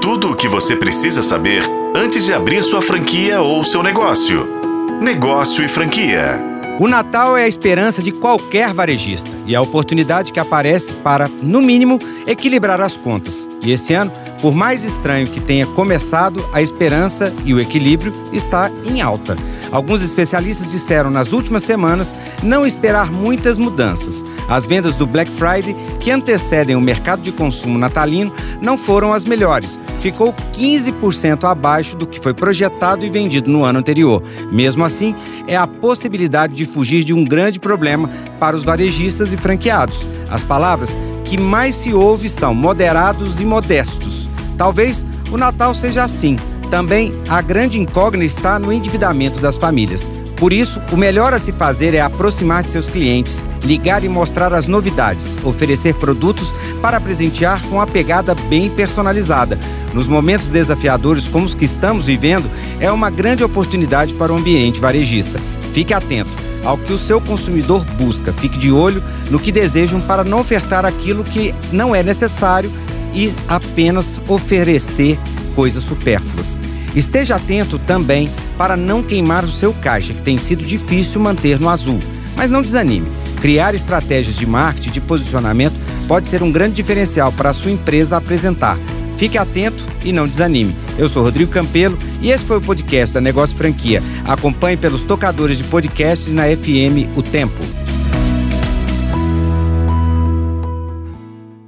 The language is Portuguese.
Tudo o que você precisa saber antes de abrir sua franquia ou seu negócio. Negócio e franquia. O Natal é a esperança de qualquer varejista e a oportunidade que aparece para, no mínimo, equilibrar as contas. E esse ano, por mais estranho que tenha começado, a esperança e o equilíbrio está em alta. Alguns especialistas disseram nas últimas semanas não esperar muitas mudanças. As vendas do Black Friday, que antecedem o mercado de consumo natalino, não foram as melhores. Ficou 15% abaixo do que foi projetado e vendido no ano anterior. Mesmo assim, é a possibilidade de fugir de um grande problema para os varejistas e franqueados. As palavras que mais se ouve são moderados e modestos. Talvez o Natal seja assim. Também a grande incógnita está no endividamento das famílias. Por isso, o melhor a se fazer é aproximar de seus clientes, ligar e mostrar as novidades, oferecer produtos para presentear com a pegada bem personalizada. Nos momentos desafiadores como os que estamos vivendo, é uma grande oportunidade para o ambiente varejista. Fique atento ao que o seu consumidor busca. Fique de olho no que desejam para não ofertar aquilo que não é necessário e apenas oferecer coisas supérfluas. Esteja atento também para não queimar o seu caixa, que tem sido difícil manter no azul. Mas não desanime. Criar estratégias de marketing de posicionamento pode ser um grande diferencial para a sua empresa apresentar. Fique atento e não desanime. Eu sou Rodrigo Campelo e esse foi o podcast da Negócio Franquia. Acompanhe pelos tocadores de podcasts na FM O Tempo.